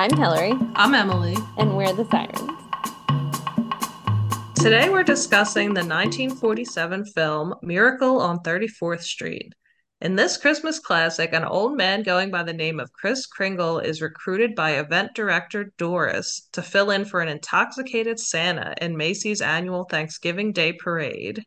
I'm Hillary, I'm Emily. and we're the Sirens. Today we're discussing the 1947 film Miracle on 34th Street. In this Christmas classic, an old man going by the name of Kris Kringle is recruited by event director Doris to fill in for an intoxicated Santa in Macy's annual Thanksgiving Day parade.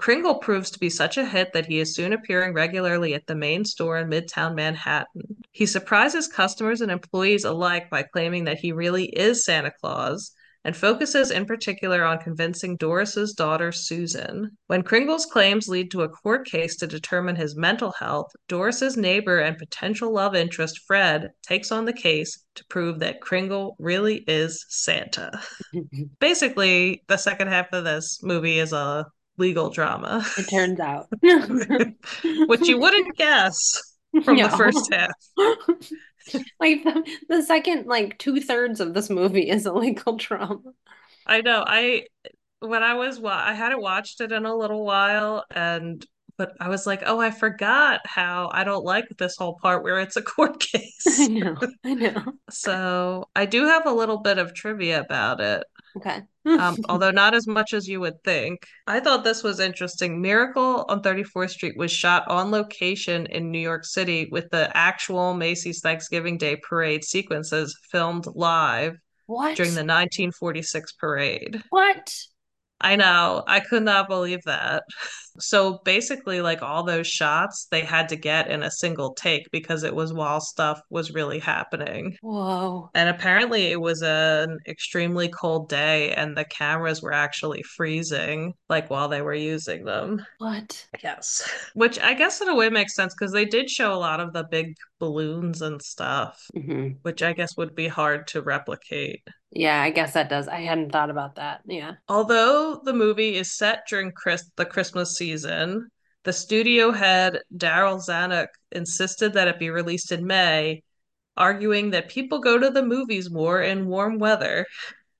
Kringle proves to be such a hit that he is soon appearing regularly at the main store in Midtown Manhattan. He surprises customers and employees alike by claiming that he really is Santa Claus and focuses in particular on convincing Doris's daughter Susan. When Kringle's claims lead to a court case to determine his mental health, Doris's neighbor and potential love interest Fred takes on the case to prove that Kringle really is Santa. Basically, the second half of this movie is a legal drama, It turns out. which you wouldn't guess from No. the first half. like the, the second like two thirds of this movie is a legal drama. I know. I when I was wa- I hadn't watched it in a little while, and but I was like, oh, I forgot how I don't like this whole part where it's a court case. I know. I know. So I do have a little bit of trivia about it. Okay. um, although not as much as you would think. I thought this was interesting. Miracle on 34th Street was shot on location in New York City with the actual Macy's Thanksgiving Day parade sequences filmed live what? during the 1946 parade. What? I know, I could not believe that. So basically, like all those shots, they had to get in a single take because it was while stuff was really happening. Whoa. And apparently, it was an extremely cold day, and the cameras were actually freezing, like while they were using them. What? Yes. Which I guess in a way makes sense because they did show a lot of the big balloons and stuff, hmm which I guess would be hard to replicate. Yeah, I guess that does. I hadn't thought about that. Yeah. Although the movie is set during Chris the Christmas season, the studio head Darryl Zanuck insisted that it be released in May, arguing that people go to the movies more in warm weather.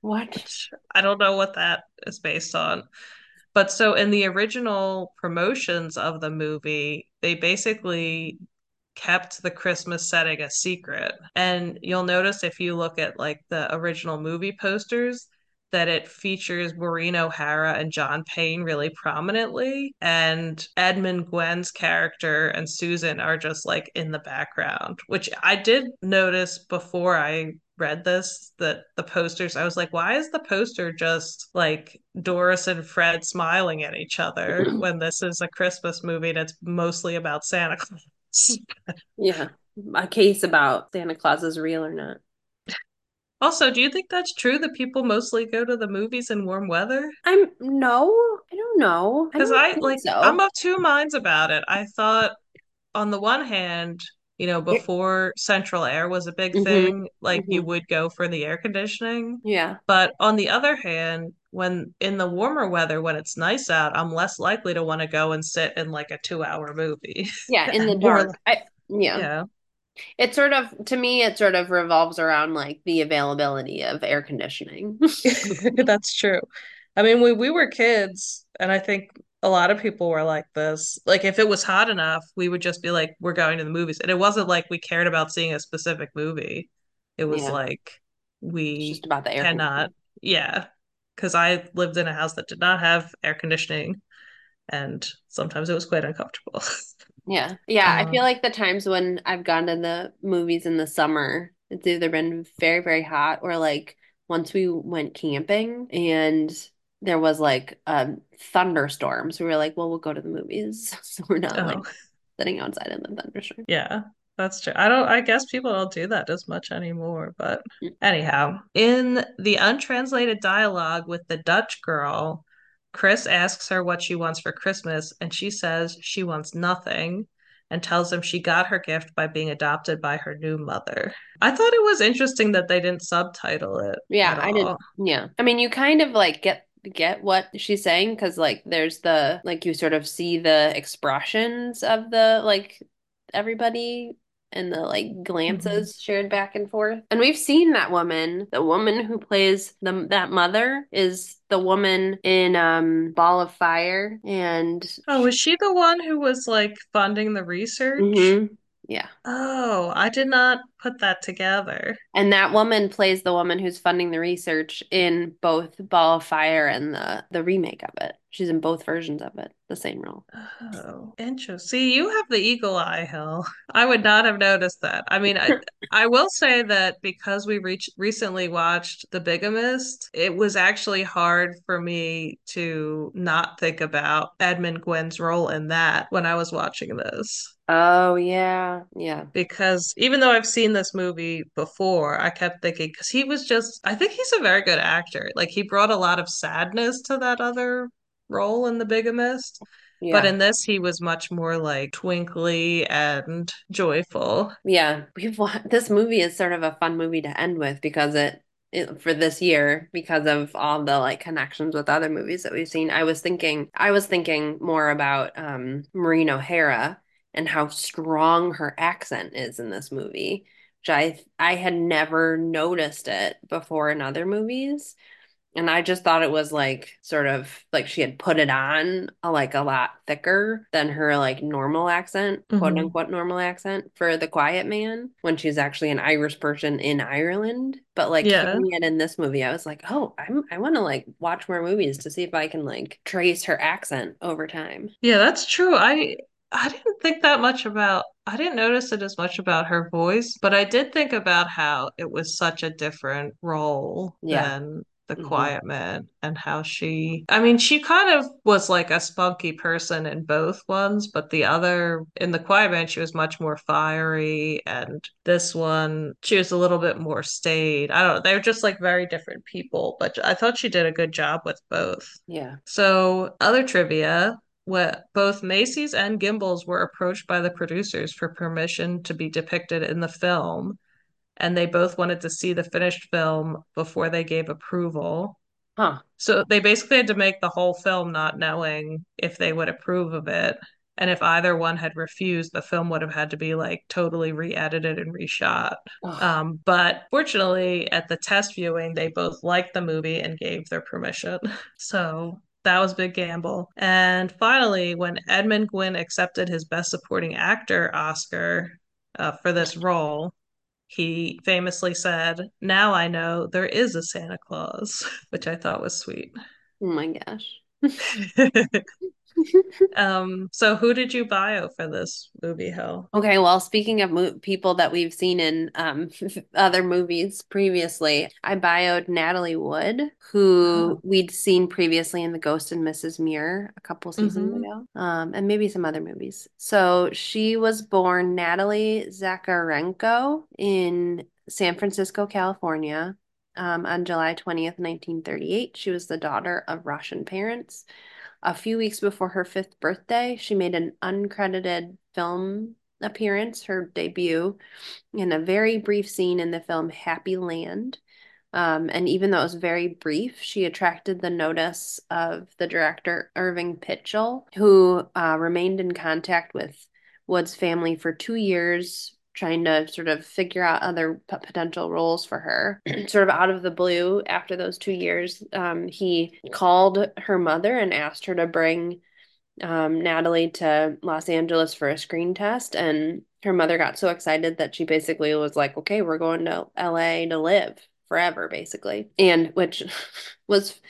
What? I don't know what that is based on. But so in the original promotions of the movie, they basically kept the Christmas setting a secret. And you'll notice if you look at like the original movie posters that it features Maureen O'Hara and John Payne really prominently. And Edmund Gwenn's character and Susan are just like in the background, which I did notice before I read this that the posters I was like why is the poster just like Doris and Fred smiling at each other when this is a Christmas movie that's mostly about Santa Claus Yeah. A case about Santa Claus is real or not. Also do you think that's true that people mostly go to the movies in warm weather I'm no, I don't know. Because don't I like so. I'm of two minds about it I thought on the one hand you know before central air was a big Mhm, thing like you mhm. would go for the air conditioning Yeah. But on the other hand, when in the warmer weather, when it's nice out, I'm less likely to want to go and sit in like a two hour movie. Yeah, in the dark. I yeah. Yeah. It sort of to me it sort of revolves around like the availability of air conditioning. That's true. I mean, when we were kids, and I think a lot of people were like this, like if it was hot enough, we would just be like, we're going to the movies. And it wasn't like we cared about seeing a specific movie. It was Yeah. like we just about the air cannot, yeah. Because I lived in a house that did not have air conditioning, and sometimes it was quite uncomfortable. Yeah. Yeah, I feel Um, like the times when I've gone to the movies in the summer, it's either been very, very hot or like once we went camping and there was like a thunderstorm. So we were like, well, we'll go to the movies. So we're not like oh, sitting outside in the thunderstorm. yeah, that's true. I don't, I guess people don't do that as much anymore, but Mm. anyhow, in the untranslated dialogue with the Dutch girl, Kris asks her what she wants for Christmas, and she says she wants nothing and tells him she got her gift by being adopted by her new mother. I thought it was interesting that they didn't subtitle it Yeah, I didn't. Yeah. I mean, you kind of like get get what she's saying because like there's the like you sort of see the expressions of the like everybody and the like glances shared back and forth. And we've seen that woman, the woman who plays the that mother is the woman in um Ball of Fire and Oh, was she the one who was like funding the research? Mhm. Yeah. Oh, I did not put that together. And that woman plays the woman who's funding the research in both Ball of Fire and the the remake of it. She's in both versions of it, the same role. Oh, interesting. See, you have the eagle eye, Hill. I would not have noticed that. I mean, I I will say that because we reached recently watched The Bigamist, it was actually hard for me to not think about Edmund Gwenn's role in that when I was watching this. Oh yeah, yeah. Because even though I've seen this movie before, I kept thinking, because he was just, I think he's a very good actor. Like he brought a lot of sadness to that other role in The Bigamist. But in this, he was much more like twinkly and joyful. Yeah. We've this movie is sort of a fun movie to end with because it, it for this year because of all the like connections with other movies that we've seen. I was thinking I was thinking more about um Maureen O'Hara and how strong her accent is in this movie, which I I had never noticed it before in other movies. And I just thought it was like sort of like she had put it on a, like a lot thicker than her like normal accent, quote hmm unquote normal accent for The Quiet Man when she's actually an Irish person in Ireland. But like Yeah. hearing it in this movie, I was like, oh, I'm I want to like watch more movies to see if I can like trace her accent over time. Yeah, that's true. I I didn't think that much about I didn't notice it as much about her voice, but I did think about how it was such a different role Yeah. than The hmm Quiet Man and how she I mean, she kind of was like a spunky person in both ones, but the other in The Quiet Man she was much more fiery and this one she was a little bit more staid. I don't know, they were just like very different people, but I thought she did a good job with both. Yeah. So, other trivia, what both Macy's and Gimbels were approached by the producers for permission to be depicted in the film, and they both wanted to see the finished film before they gave approval. Huh. So they basically had to make the whole film not knowing if they would approve of it. And if either one had refused, the film would have had to be like totally re-edited and reshot. Oh, Um, but fortunately, at the test viewing, they both liked the movie and gave their permission. So that was a big gamble. And finally, when Edmund Gwenn accepted his Best Supporting Actor Oscar uh, for this role, he famously said, Now I know there is a Santa Claus, which I thought was sweet. oh my gosh. um, so who did you bio for this movie, Hill? Okay, well, speaking of mo people that we've seen in um, other movies previously, I bioed Natalie Wood, who Oh. we'd seen previously in The Ghost and Mrs. Muir a couple seasons hmm ago, um, and maybe some other movies. So she was born Natalie Zakharenko in San Francisco, California, um, on July 20th, 1938. She was the daughter of Russian parents. A few weeks before her fifth birthday, she made an uncredited film appearance, her debut, in a very brief scene in the film Happy Land. Um, and even though it was very brief, she attracted the notice of the director Irving Pichel, who uh, remained in contact with Wood's family for two years, trying to sort of figure out other p- potential roles for her. sort of out of the blue, after those two years, um, he called her mother and asked her to bring um, Natalie to Los Angeles for a screen test, and her mother got so excited that she basically was like, "Okay, we're going to LA to live forever," basically, and which was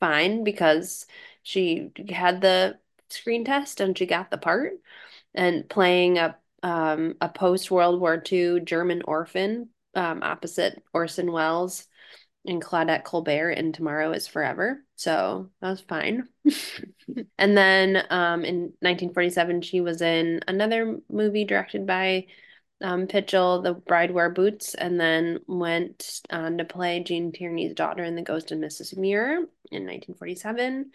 fine because she had the screen test and she got the part, and playing a um, a post World War II German orphan um, opposite Orson Welles and Claudette Colbert in Tomorrow is Forever. So that was fine. And then um, in 1947, she was in another movie directed by um, Pichel, The Bride Wore Boots, and then went on to play Gene Tierney's daughter in The Ghost of Mrs. Muir in 1947.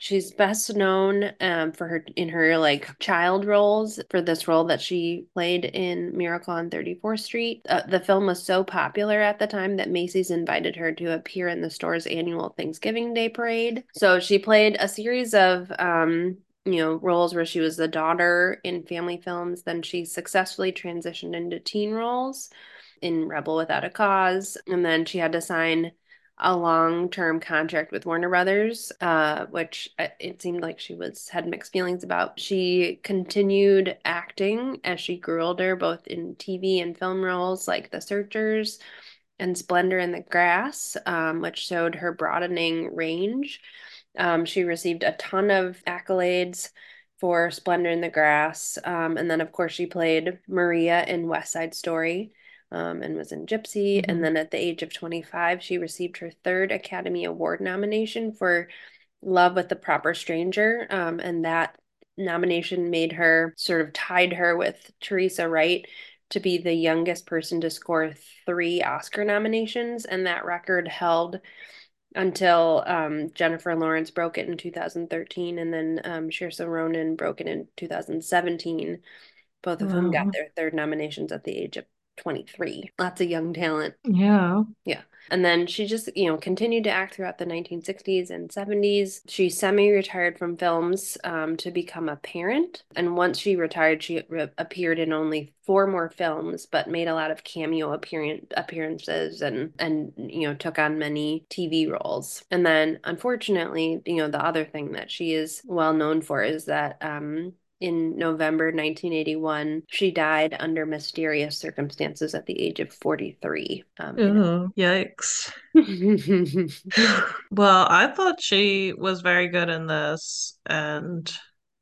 She's best known um, for her in her like child roles for this role that she played in Miracle on 34th Street. Uh, the film was so popular at the time that Macy's invited her to appear in the store's annual Thanksgiving Day parade. So she played a series of um, you know, roles where she was the daughter in family films. Then she successfully transitioned into teen roles in Rebel Without a Cause. And then she had to sign a long-term contract with Warner Brothers, uh, which uh, it seemed like she was had mixed feelings about. She continued acting as she grew older, both in TV and film roles like The Searchers and Splendor in the Grass, um, which showed her broadening range. Um, she received a ton of accolades for Splendor in the Grass. Um, and then, of course, she played Maria in West Side Story um, and was in Gypsy. And Mhm. then at the age of 25, she received her third Academy Award nomination for Love with the Proper Stranger. Um, and that nomination made her sort of tied her with Teresa Wright to be the youngest person to score three Oscar nominations. And that record held until um, Jennifer Lawrence broke it in 2013, and then um, Saoirse Ronan broke it in 2017. Both of whom got their third nominations at the age of 23. Lots of young talent. Yeah. Yeah. And then she just, you know, continued to act throughout the 1960s and 70s. She semi-retired from films um, to become a parent. And once she retired, she re- appeared in only four more films, but made a lot of cameo appearance appearances and and you know took on many TV roles. And then, unfortunately, you know, the other thing that she is well known for is that um, in November 1981. She died under mysterious circumstances at the age of 43. Um, Ooh, yikes. Well, I thought she was very good in this, and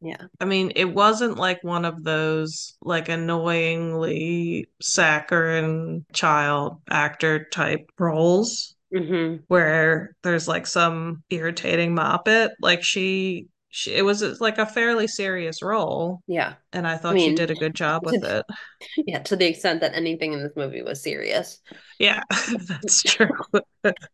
yeah. I mean, it wasn't like one of those like annoyingly saccharine child actor type roles hmm where there's like some irritating moppet. Like she, she, it was like a fairly serious role, Yeah. and I I thought she did a good job with it. yeah, to the extent that anything in this movie was serious. Yeah, that's true.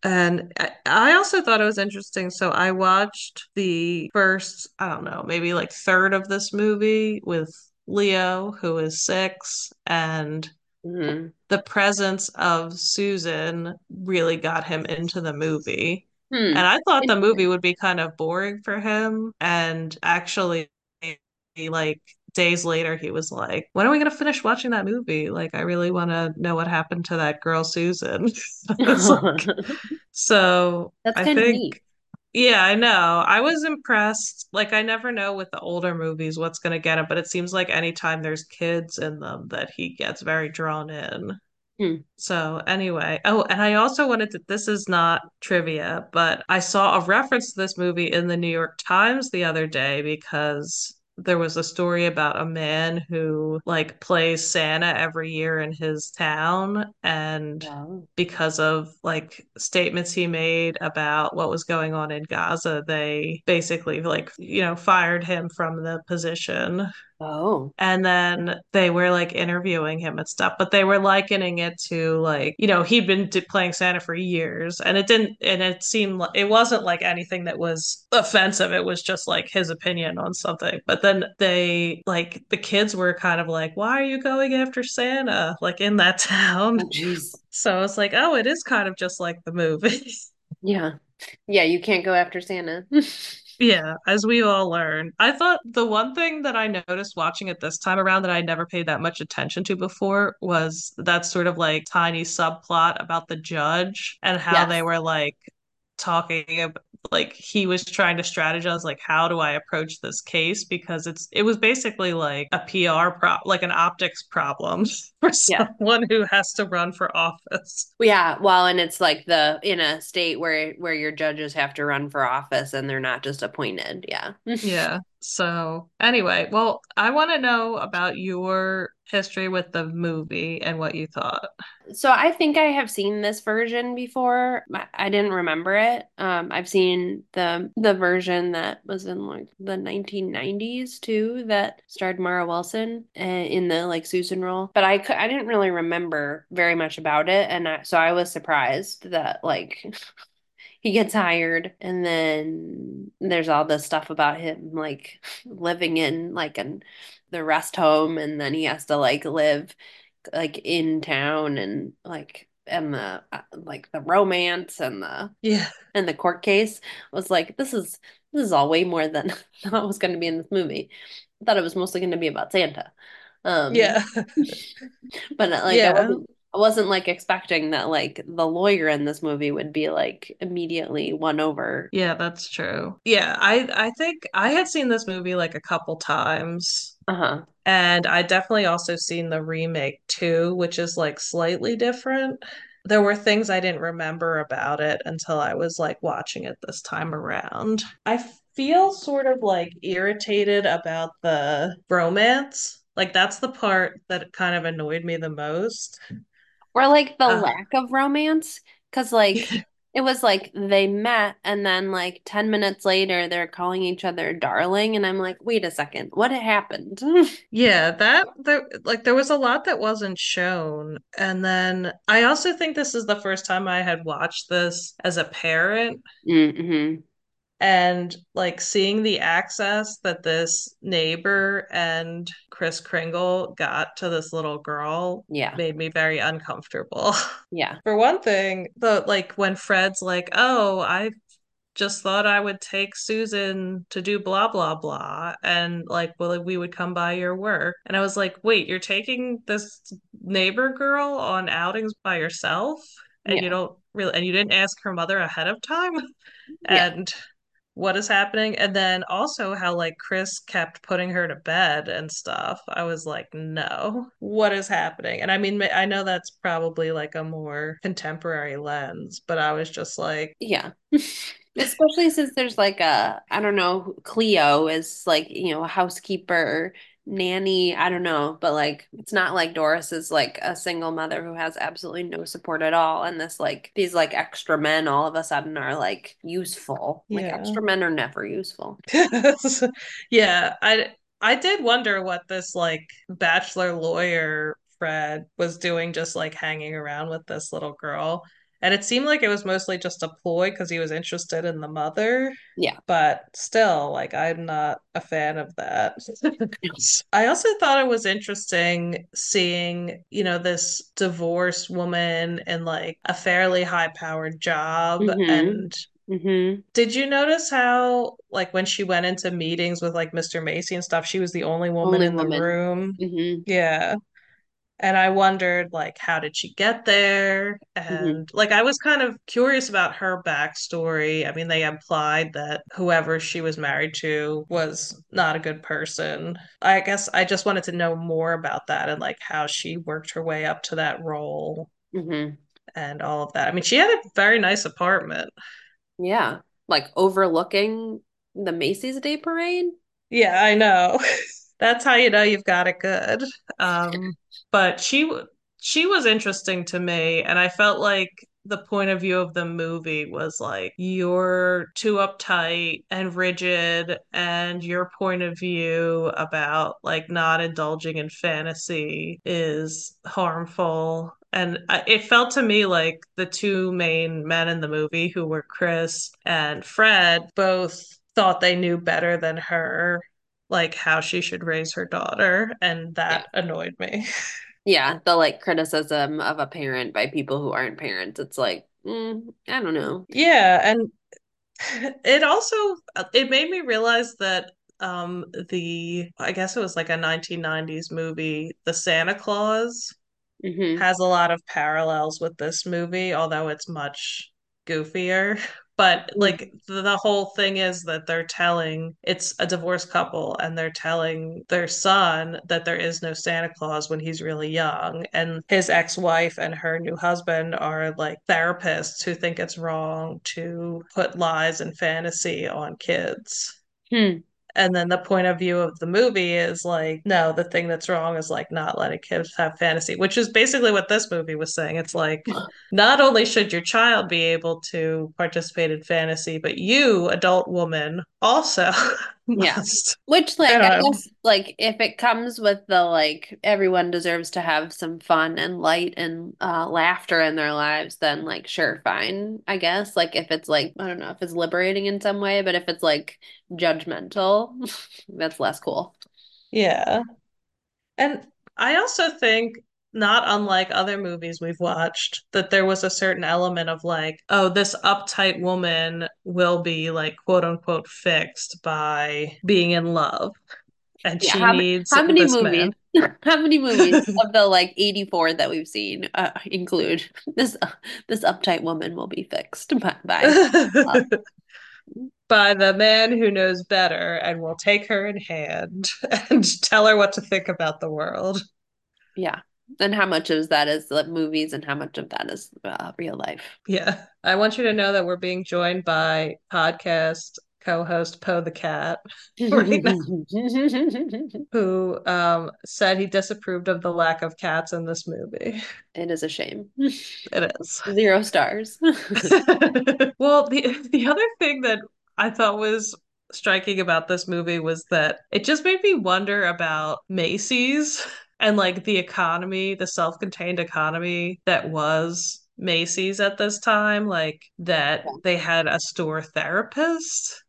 And I, I also thought it was interesting. So I watched the first, I don't know, maybe like third of this movie with Leo, who is six, and hmm the presence of Susan really got him into the movie. Hmm. And I thought the movie would be kind of boring for him. And actually, like days later, he was like, When are we going to finish watching that movie? Like, I really want to know what happened to that girl, Susan. Like, so That's I kind of neat. think, yeah, I know. I was impressed. Like, I never know with the older movies what's going to get him, but it seems like anytime there's kids in them that he gets very drawn in. Hmm. So anyway, oh, and I also wanted to, this is not trivia, but I saw a reference to this movie in the New York Times the other day because there was a story about a man who like plays Santa every year in his town and Wow. because of like statements he made about what was going on in Gaza, they basically like, you know, fired him from the position. Oh. And then they were like interviewing him and stuff, but they were likening it to like, you know, he'd been d- playing Santa for years and it didn't, and it seemed like it wasn't like anything that was offensive. It was just like his opinion on something. But then they, like, the kids were kind of like, why are you going after Santa? Like in that town. Oh. So I was like, oh, it is kind of just like the movie. Yeah. Yeah, you can't go after Santa. Yeah, as we all learn. I thought the one thing that I noticed watching it this time around that I never paid that much attention to before was that sort of like tiny subplot about the judge and how they were like talking about like he was trying to strategize like how do I approach this case because it's it was basically like a PR prop like an optics problem for Yeah. someone who has to run for office. Yeah, well, and it's like the in a state where where your judges have to run for office and they're not just appointed. Yeah. Yeah. So, anyway, well, I want to know about your history with the movie and what you thought. So I think I have seen this version before. I, didn't remember it. Um, I've seen the the version that was in like the 1990s too, that starred Mara Wilson uh, in the like Susan role. But I I didn't really remember very much about it, and I, so I was surprised that like he gets hired and then there's all this stuff about him like living in like an the rest home and then he has to like live like in town and like and the uh, like the romance and the Yeah. and the court case was like this is this is all way more than I thought was going to be in this movie. I thought it was mostly going to be about Santa. Um Yeah. but like I Yeah. wasn't I wasn't like expecting that like the lawyer in this movie would be like immediately won over. Yeah, that's true. Yeah, I I think I had seen this movie like a couple times. Uh-huh. And I definitely also seen the remake too, which is like slightly different. There were things I didn't remember about it until I was like watching it this time around. I feel sort of like irritated about the romance. Like that's the part that kind of annoyed me the most. Or like the Uh, lack of romance, because like it was like they met and then like 10 minutes later they're calling each other darling and I'm like, wait a second, what happened? Yeah, that there like there was a lot that wasn't shown. And then I also think this is the first time I had watched this as a parent Mm-hmm. And like seeing the access that this neighbor and Kris Kringle got to this little girl Yeah. made me very uncomfortable. Yeah. For one thing, the like when Fred's like, "Oh, I just thought I would take Susan to do blah blah blah and like well we would come by your work and I was like wait you're taking this neighbor girl on outings by yourself and you don't really and you didn't ask her mother ahead of time Yeah. and what is happening. And then also how like Kris kept putting her to bed and stuff. I was like no what is happening? And I mean I know that's probably like a more contemporary lens but I was just like Yeah. Especially since there's like a, I don't know, Cleo is like, you know, a housekeeper, nanny, I don't know, but like it's not like Doris is like a single mother who has absolutely no support at all. And this like these like extra men all of a sudden are like useful. Like yeah extra men are never useful. Yeah, I I did wonder what this like bachelor lawyer Fred was doing just like hanging around with this little girl. And it seemed like it was mostly just a ploy because he was interested in the mother, Yeah. but still, like I'm not a fan of that. I also thought it was interesting seeing, you know, this divorced woman in like a fairly high-powered job Mm-hmm. and Mm-hmm. did you notice how, like, when she went into meetings with like Mr. Macy and stuff, she was the only woman Only in the room? Mm-hmm. Yeah. And I wondered, like, how did she get there? Mm-hmm. And like, I was kind of curious about her backstory. I mean, they implied that whoever she was married to was not a good person. I guess I just wanted to know more about that and like how she worked her way up to that role Mm-hmm. and all of that. I mean, she had a very nice apartment. Yeah. Like overlooking the Macy's Day Parade. Yeah, I know. That's how you know you've got it good. Um, but she she was interesting to me, and I felt like the point of view of the movie was like you're too uptight and rigid, and your point of view about like not indulging in fantasy is harmful. And it felt to me like the two main men in the movie, who were Kris and Fred, both thought they knew better than her like how she should raise her daughter, and Yeah. that annoyed me. Yeah, the like criticism of a parent by people who aren't parents. It's like, mm, I don't know. Yeah, and it also it made me realize that um the I guess it was like a 1990s movie, The Santa Claus, hmm has a lot of parallels with this movie, although it's much goofier. But like the, the whole thing is that they're telling it's a divorced couple and they're telling their son that there is no Santa Claus when he's really young. And his ex-wife and her new husband are like therapists who think it's wrong to put lies and fantasy on kids. Hmm. And then the point of view of the movie is like, no, the thing that's wrong is like not letting kids have fantasy, which is basically what this movie was saying. It's like, not only should your child be able to participate in fantasy, but you, adult woman, also Yeah. Which, like, I don't guess, like, if it comes with the, like, everyone deserves to have some fun and light and uh, laughter in their lives, then, like, sure, fine, I guess. Like, if it's, like, I don't know if it's liberating in some way, but if it's, like, judgmental, that's less cool. Yeah. And I also think, not unlike other movies we've watched, that there was a certain element of like, oh, this uptight woman will be like quote unquote fixed by being in love, and Yeah. she How, needs how many movies. How many movies of the like 84 that we've seen uh, include this uh, this uptight woman will be fixed by, by uh, By the man who knows better and will take her in hand and tell her what to think about the world. yeah. And how much of that is like movies and how much of that is uh, real life? Yeah. I want you to know that we're being joined by podcast co-host Poe the Cat right now, who um, said he disapproved of the lack of cats in this movie. It is a shame. It is. Zero stars. well, the the other thing that I thought was striking about this movie was that it just made me wonder about Macy's and like the economy, the self-contained economy that was Macy's at this time, like that they had a store therapist,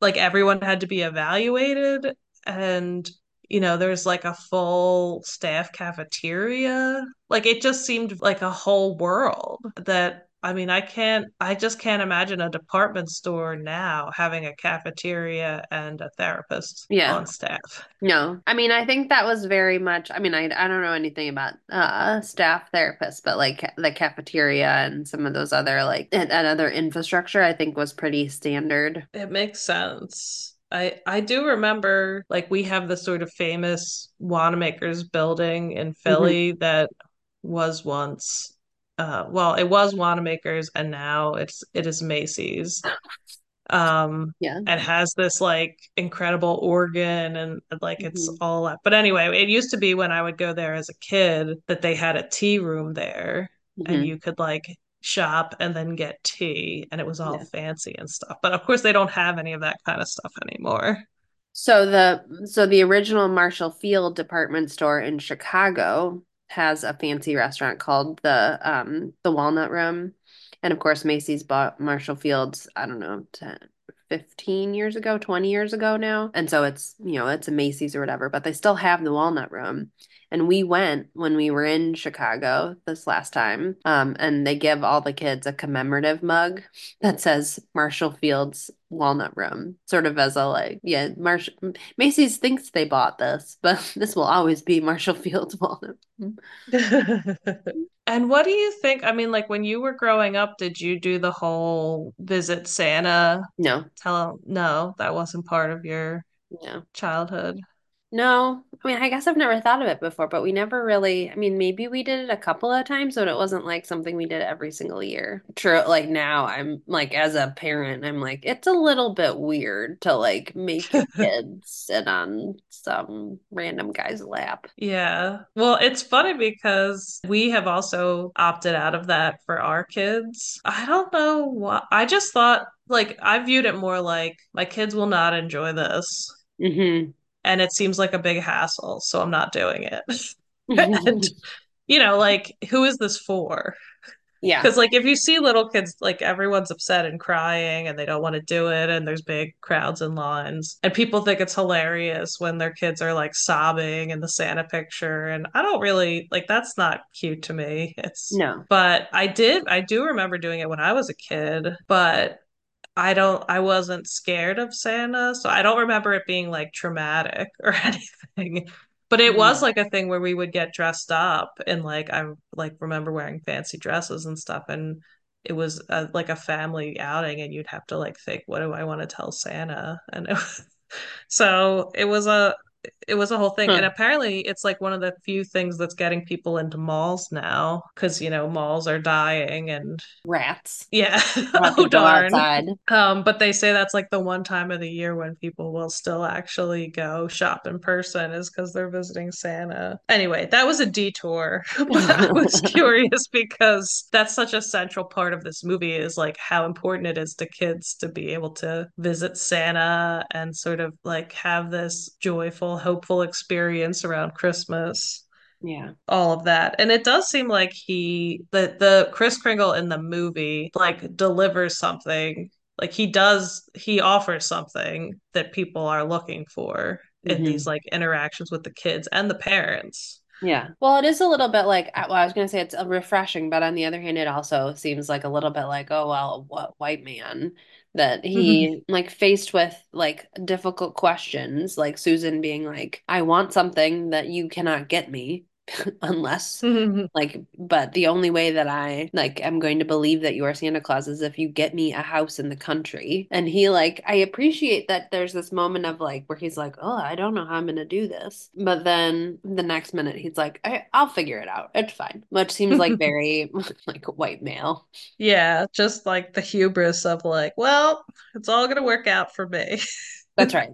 like everyone had to be evaluated and you know there's like a full staff cafeteria. Like it just seemed like a whole world that I mean I can't I just can't imagine a department store now having a cafeteria and a therapist Yeah. on staff. No. I mean, I think that was very much, I mean, I I don't know anything about uh staff therapists, but like the cafeteria and some of those other like and, and other infrastructure I think was pretty standard. It makes sense. I I do remember like we have the sort of famous Wanamaker's building in hmm Philly that was once uh well it was Wanamaker's and now it's it is Macy's. Um Yeah. and has this like incredible organ and like it's hmm all that. But anyway, it used to be when I would go there as a kid that they had a tea room there and hmm you could like shop and then get tea and it was all Yeah. fancy and stuff. But of course they don't have any of that kind of stuff anymore. So the so the original Marshall Field department store in Chicago has a fancy restaurant called the um the Walnut Room. And of course Macy's bought Marshall Field's, I don't know, 10, 15 years ago, 20 years ago now. And so it's, you know, it's a Macy's or whatever, but they still have the Walnut Room. And we went when we were in Chicago this last time. Um, and they give all the kids a commemorative mug that says Marshall Field's Walnut Room, sort of as a like, yeah, Marshall Macy's thinks they bought this, but this will always be Marshall Field's Walnut. Room. And what do you think? I mean, like when you were growing up, did you do the whole visit Santa? No, Tell no, that wasn't part of your no. childhood. No, I mean, I guess I've never thought of it before, but we never really, I mean, maybe we did it a couple of times, but it wasn't like something we did every single year. True, like now I'm like, as a parent, I'm like, it's a little bit weird to like make your kids sit on some random guy's lap. Yeah. Well, it's funny because we have also opted out of that for our kids. I don't know why. I just thought like I viewed it more like my kids will not enjoy this hmm and it seems like a big hassle, so I'm not doing it. Mm-hmm. And you know, like who is this for? Yeah. Because like if you see little kids, like everyone's upset and crying and they don't want to do it, and there's big crowds and lines, and people think it's hilarious when their kids are like sobbing in the Santa picture, and I don't really like that's not cute to me. It's No. but I did I do remember doing it when I was a kid, but I don't I wasn't scared of Santa, so I don't remember it being like traumatic or anything. But it was Mhm. like a thing where we would get dressed up and like I like remember wearing fancy dresses and stuff and it was a, like a family outing and you'd have to like think what do I want to tell Santa and it was, so it was a it was a whole thing. And apparently it's like one of the few things that's getting people into malls now because you know malls are dying and Rats. yeah. Oh darn. um, but they say that's like the one time of the year when people will still actually go shop in person is because they're visiting Santa. Anyway, that was a detour, but I was curious because that's such a central part of this movie is like how important it is to kids to be able to visit Santa and sort of like have this joyful, hopeful experience around Christmas Yeah. all of that. And it does seem like he the the Kris Kringle in the movie like delivers something. Like he does he offers something that people are looking for in mm-hmm. these like interactions with the kids and the parents. Yeah. Well, it is a little bit like, uh, well, I was going to say it's uh, refreshing, but on the other hand, it also seems like a little bit like, oh, well, what white man that he like faced with like difficult questions, like Susan being like, I want something that you cannot get me unless mm-hmm. like but the only way that I like am going to believe that you are Santa Claus is if you get me a house in the country. And he like I appreciate that there's this moment of like where he's like, "Oh, I don't know how I'm going to do this." But then the next minute he's like, I- "I'll figure it out. It's fine." Which seems like very like white male. Yeah, just like the hubris of like, well, it's all gonna work out for me. That's right.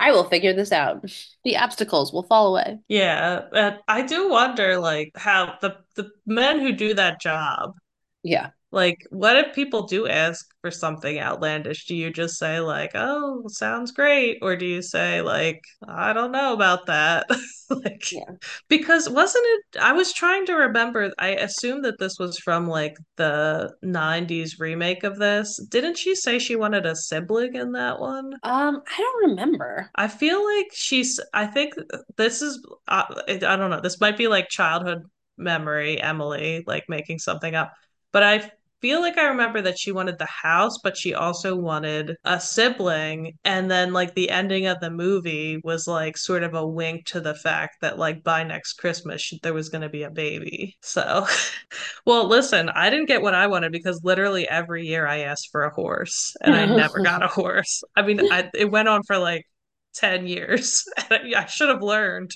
I will figure this out. The obstacles will fall away. Yeah, and I do wonder like how the the men who do that job, Yeah. Like what if people do ask for something outlandish? Do you just say like, "Oh, sounds great," or do you say like, "I don't know about that?" Like Yeah. because wasn't it I was trying to remember, I assume that this was from like the 90s remake of this. Didn't she say she wanted a sibling in that one? Um, I don't remember. I feel like she's, I think this is, uh, I don't know, this might be like childhood memory, Emily, like making something up. But I feel like I remember that she wanted the house, but she also wanted a sibling. And then, like, the ending of the movie was like sort of a wink to the fact that, like, by next Christmas, there was going to be a baby. So, well, listen, I didn't get what I wanted because literally every year I asked for a horse and I never got a horse. I mean, I, it went on for like 10 years. I should have learned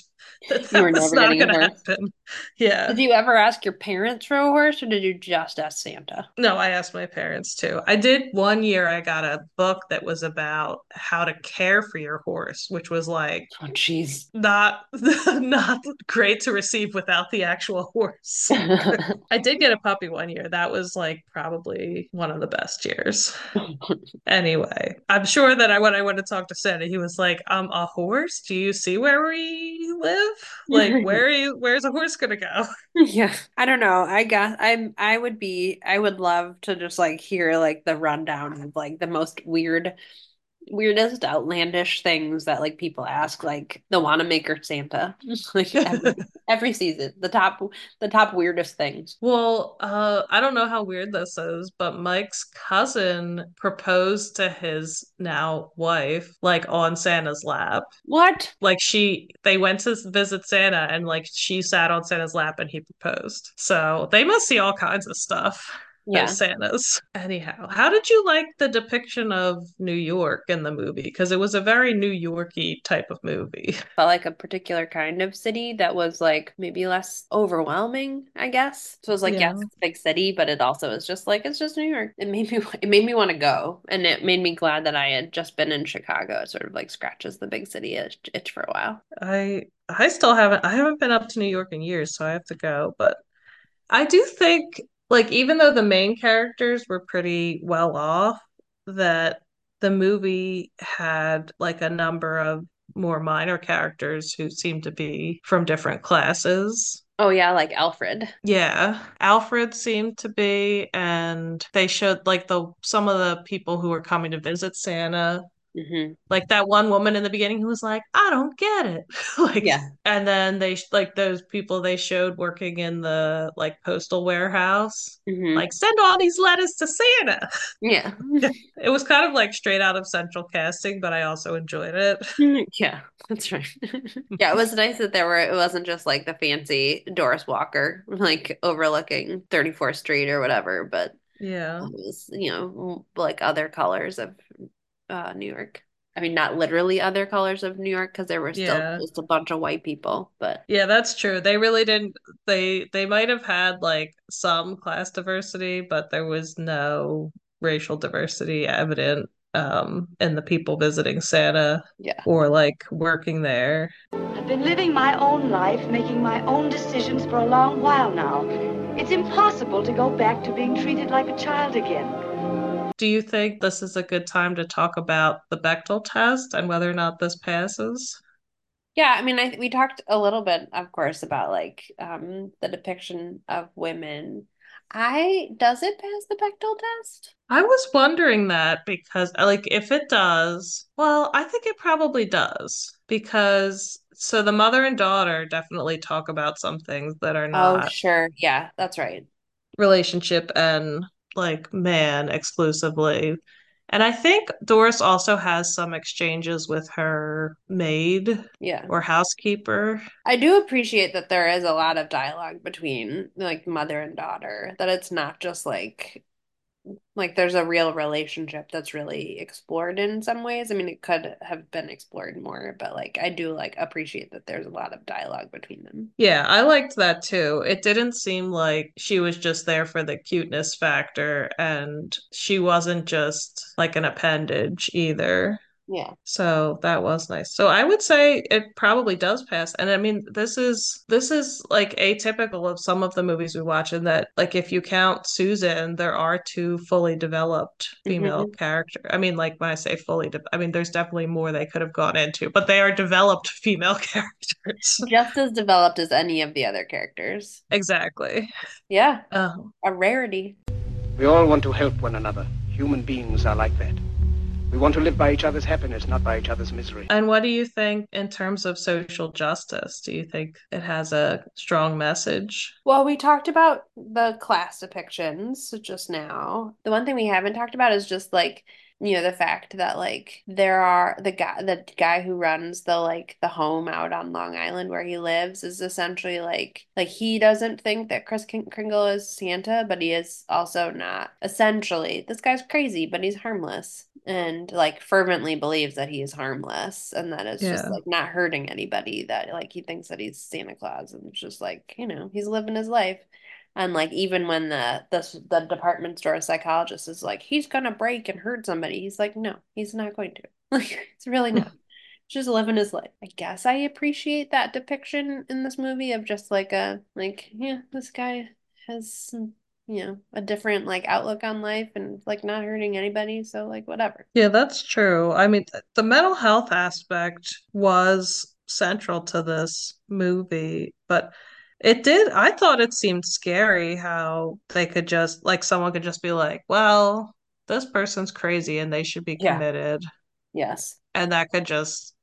You that were was never not to horse. happen. Yeah. Did you ever ask your parents for a horse or did you just ask Santa? No, I asked my parents too. I did one year, I got a book that was about how to care for your horse, which was like Oh, jeez. not not great to receive without the actual horse. I did get a puppy one year. That was like probably one of the best years. Anyway, I'm sure that I when I went to talk to Santa, he was like, "Um, a horse? Do you see where we live? Like, where are you? Where's a horse gonna go?" Yeah, I don't know. I guess I'm I would be I would love to just like hear like the rundown of like the most weird weirdest outlandish things that like people ask like the Wanamaker Santa like every every season the top the top weirdest things. Well, uh, I don't know how weird this is, but Mike's cousin proposed to his now wife, like on Santa's lap. What? Like she, they went to visit Santa and like she sat on Santa's lap and he proposed. So they must see all kinds of stuff, Yeah. Santas. Anyhow, how did you like the depiction of New York in the movie? Because it was a very New Yorky type of movie. But like a particular kind of city that was like maybe less overwhelming, I guess. So it was like, yes, Yeah. it's a big city, but it also is just like it's just New York. It made me it made me want to go. And it made me glad that I had just been in Chicago. It sort of like scratches the big city itch, itch for a while. I I still haven't I haven't been up to New York in years, so I have to go. But I do think like even though the main characters were pretty well off, that the movie had like a number of more minor characters who seemed to be from different classes. Oh yeah, like Alfred. Yeah, Alfred seemed to be, and they showed like the some of the people who were coming to visit Santa hmm like that one woman in the beginning who was like, I don't get it. like, Yeah. and then they, like, those people they showed working in the, like, postal warehouse, hmm like, send all these letters to Santa. Yeah. It was kind of like straight out of central casting, but I also enjoyed it. Yeah, that's right. Yeah, it was nice that there were it wasn't just like the fancy Doris Walker like overlooking 34th Street or whatever, but Yeah. it was, you know, like other colors of uh New York. I mean, not literally other colors of New York because there were still Yeah. just a bunch of white people, but Yeah, that's true. They really didn't they they might have had like some class diversity, but there was no racial diversity evident um in the people visiting Santa yeah. or like working there. I've been living my own life, making my own decisions for a long while now. It's impossible to go back to being treated like a child again. Do you think this is a good time to talk about the Bechdel test and whether or not this passes? Yeah, I mean, I we talked a little bit, of course, about like um the depiction of women. I does it pass the Bechdel test? I was wondering that because, like, if it does, well, I think it probably does because so the mother and daughter definitely talk about some things that are not. Oh, not sure. Yeah, that's right. relationship and like man exclusively. And I think Doris also has some exchanges with her maid Yeah. or housekeeper. I do appreciate that there is a lot of dialogue between like mother and daughter, that it's not just like like there's a real relationship that's really explored in some ways. I mean, it could have been explored more, but like I do like appreciate that there's a lot of dialogue between them. Yeah, I liked that too. It didn't seem like she was just there for the cuteness factor, and she wasn't just like an appendage either. Yeah. So that was nice. So I would say it probably does pass. And I mean, this is this is like atypical of some of the movies we watch in that like if you count Susan, there are two fully developed female hmm character. I mean, like when I say fully de I mean there's definitely more they could have gone into, but they are developed female characters. Just as developed as any of the other characters. Exactly. Yeah, Oh. a rarity. We all want to help one another. Human beings are like that. We want to live by each other's happiness, not by each other's misery. And what do you think in terms of social justice? Do you think it has a strong message? Well, we talked about the class depictions just now. The one thing we haven't talked about is just like, you know, the fact that like there are the guy the guy who runs the like the home out on Long Island where he lives is essentially like like he doesn't think that Kris Kringle is Santa, but he is also not. Essentially, this guy's crazy, but he's harmless and like fervently believes that he is harmless and that it's just like not hurting anybody that like he thinks that he's Santa Claus and it's just like you know he's living his life and like even when the the the department store psychologist is like he's gonna break and hurt somebody he's like no he's not going to. Like it's really not. Just living his life. I guess I appreciate that depiction in this movie of just like a like yeah this guy has some you know a different like outlook on life and like not hurting anybody so like whatever. Yeah, that's true. I mean, th- the mental health aspect was central to this movie, but it did, I thought it seemed scary how they could just, like, someone could just be like, well, this person's crazy and they should be Yeah. committed. yes And that could just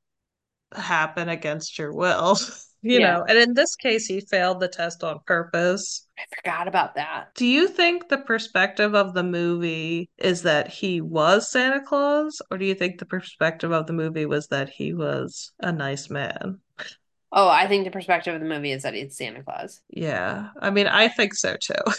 happen against your will, you Yeah. know. And in this case, he failed the test on purpose. I forgot about that Do you think the perspective of the movie is that he was Santa Claus, or do you think the perspective of the movie was that he was a nice man? Oh I think the perspective of the movie is that it's Santa Claus Yeah, I mean, I think so too.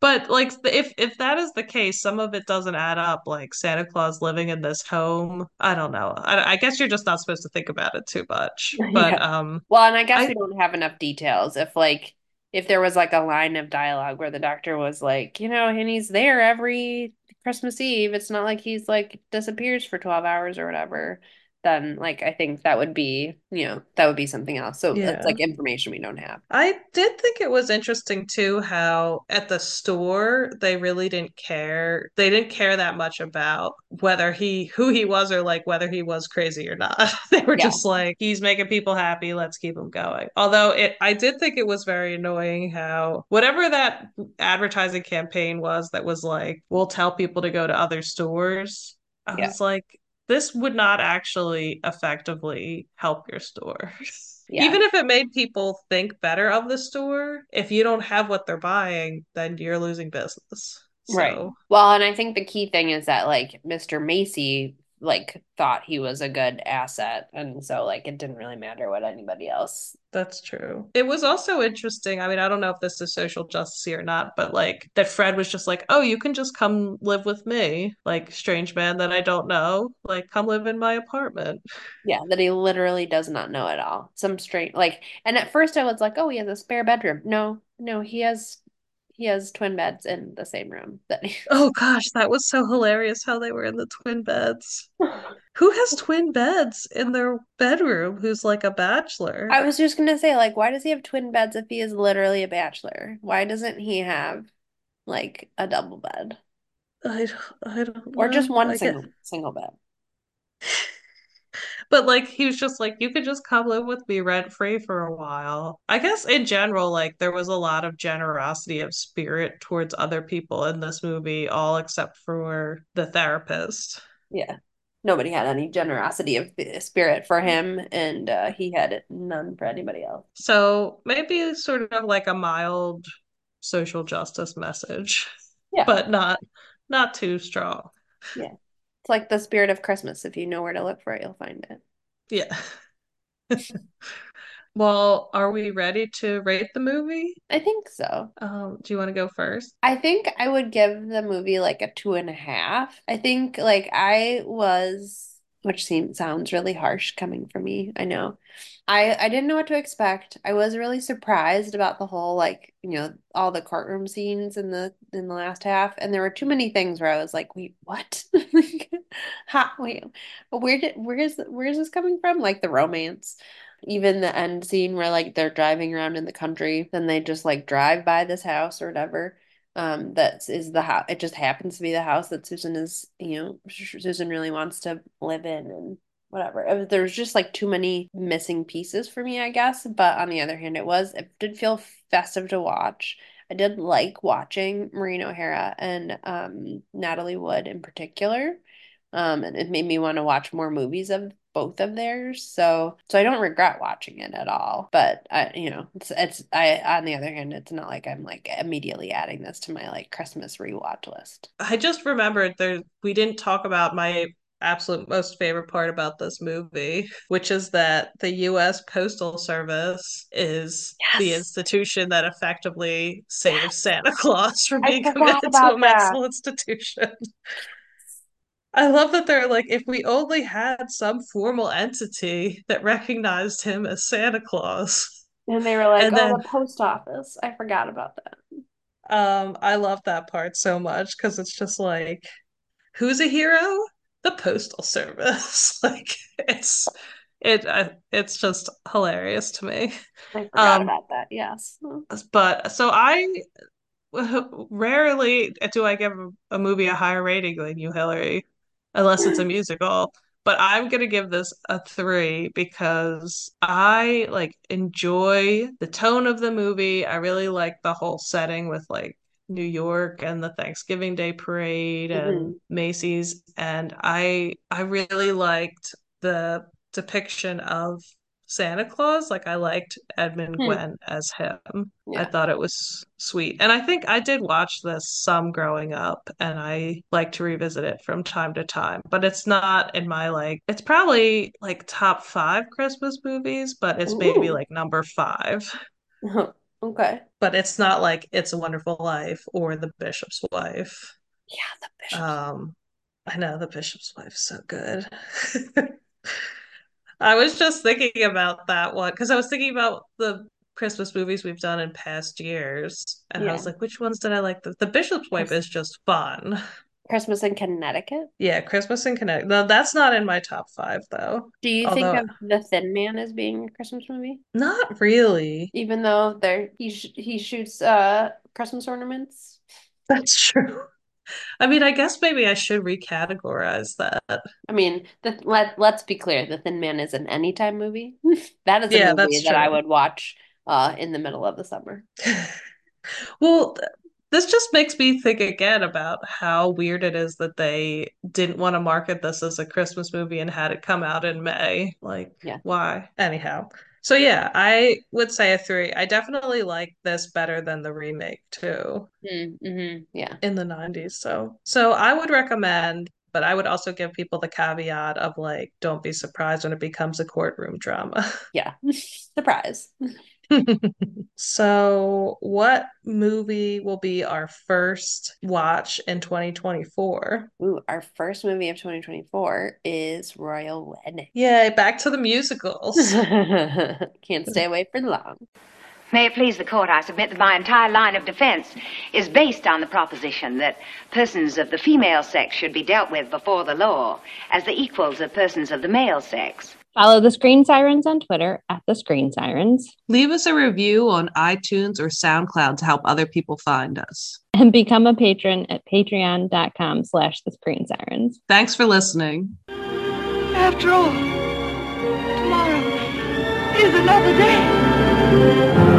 But like if if that is the case, some of it doesn't add up. Like Santa Claus living in this home. I don't know. I, I guess you're just not supposed to think about it too much. But Yeah. um, Well, and I guess I we don't have enough details. If like if there was like a line of dialogue where the doctor was like, you know, and he's there every Christmas Eve, it's not like he's like disappears for 12 hours or whatever, then like I think that would be, you know, that would be something else. So Yeah. it's like information we don't have. I did think it was interesting too how at the store they really didn't care. They didn't care that much about whether he who he was or like whether he was crazy or not. They were Yeah. just like he's making people happy, let's keep him going. Although it I did think it was very annoying how whatever that advertising campaign was that was like we'll tell people to go to other stores. I Yeah. was like this would not actually effectively help your store. Yeah. Even if it made people think better of the store, if you don't have what they're buying, then you're losing business. Right. Well, and I think the key thing is that like Mr. Macy like thought he was a good asset and so like it didn't really matter what anybody else that's true. It was also interesting. I mean, I don't know if this is social justice or not, but like that Fred was just like, oh, you can just come live with me, like strange man that I don't know, like come live in my apartment. Yeah, that he literally does not know at all. Some strange like and at first I was like, "Oh, he has a spare bedroom." No, no, he has he has twin beds in the same room that he Oh gosh, that was so hilarious how they were in the twin beds. Who has twin beds in their bedroom who's like a bachelor? I was just gonna say, like, why does he have twin beds if he is literally a bachelor? Why doesn't he have like a double bed I, I don't or just one single single bed? But like he was just like, you could just come live with me rent free for a while. I guess in general, like there was a lot of generosity of spirit towards other people in this movie, all except for the therapist. Yeah. Nobody had any generosity of spirit for him, and uh, he had none for anybody else. So maybe sort of like a mild social justice message, Yeah. but not not too strong. Yeah. It's like the spirit of Christmas. If you know where to look for it, you'll find it. Yeah. Well, are we ready to rate the movie? I think so. Um, do you want to go first? I think I would give the movie like a two and a half. I think like I was, which seems sounds really harsh coming from me. I know. I I didn't know what to expect. I was really surprised about the whole like, you know, all the courtroom scenes in the in the last half, and there were too many things where I was like, wait, what? Like, wait, where did where is where is this coming from? Like the romance. Even the end scene where like they're driving around in the country, then they just like drive by this house or whatever. Um, that is the house. It just happens to be the house that Susan is, you know, Susan really wants to live in and whatever. There's just like too many missing pieces for me, I guess. But on the other hand, it was it did feel festive to watch. I did like watching Maureen O'Hara and um, Natalie Wood in particular. Um, and it made me want to watch more movies of both of theirs. So, so I don't regret watching it at all. But I, you know, it's it's I on the other hand, it's not like I'm like immediately adding this to my like Christmas rewatch list. I just remembered there we didn't talk about my absolute most favorite part about this movie, which is that the US Postal Service is Yes. the institution that effectively saves Yes. Santa Claus from being committed to a that. mental institution. I love that they're like, if we only had some formal entity that recognized him as Santa Claus. And they were like, And "Oh, then- the post office." I forgot about that. Um, I love that part so much because it's just like, who's a hero? The Postal Service. Like it's it I, it's just hilarious to me. I forgot Um, about that. Yes. But so I rarely do I give a movie a higher rating than you, Hillary, unless it's a musical. But I'm gonna give this a three because I like enjoy the tone of the movie. I really like the whole setting with like New York and the Thanksgiving Day parade and mm-hmm. Macy's. And I I really liked the depiction of Santa Claus. Like I liked Edmund Hmm. Gwenn as him. I thought it was sweet. And I think I did watch this some growing up and I like to revisit it from time to time. But it's not in my like it's probably like top five Christmas movies, but it's maybe like number five. Okay. But it's not like It's a Wonderful Life or The Bishop's Wife. Yeah, the bishop. Um, I know The Bishop's Wife's so good. I was just thinking about that one because I was thinking about the Christmas movies we've done in past years, and I was like, which ones did I like? The, the Bishop's Wife is just fun. Christmas in Connecticut. Yeah, Christmas in Connecticut. No, that's not in my top five though. Do you Although- think of The Thin Man as being a Christmas movie? Not really. Even though there he sh he shoots uh Christmas ornaments. That's true. I mean, I guess maybe I should recategorize that. I mean, the, let let's be clear, The Thin Man is an anytime movie. That is a Yeah, movie that I would watch uh in the middle of the summer. Well, th- this just makes me think again about how weird it is that they didn't want to market this as a Christmas movie and had it come out in May. Like, Yeah. why? Anyhow. So yeah, I would say a three. I definitely like this better than the remake too Mm-hmm. Yeah. in the 90s. So so I would recommend, but I would also give people the caveat of like, don't be surprised when it becomes a courtroom drama. Yeah. Surprise. So, what movie will be our first watch in 2024? Ooh, our first movie of 2024 is Royal Wedding. Yay, back to the musicals. Can't stay away for long. May it please the court, I submit that my entire line of defense is based on the proposition that persons of the female sex should be dealt with before the law as the equals of persons of the male sex. Follow the Screen Sirens on Twitter at the Screen Sirens Leave us a review on iTunes or SoundCloud to help other people find us. and become a patron at patreon.com slash the Screen Sirens. Thanks for listening. After all, tomorrow is another day.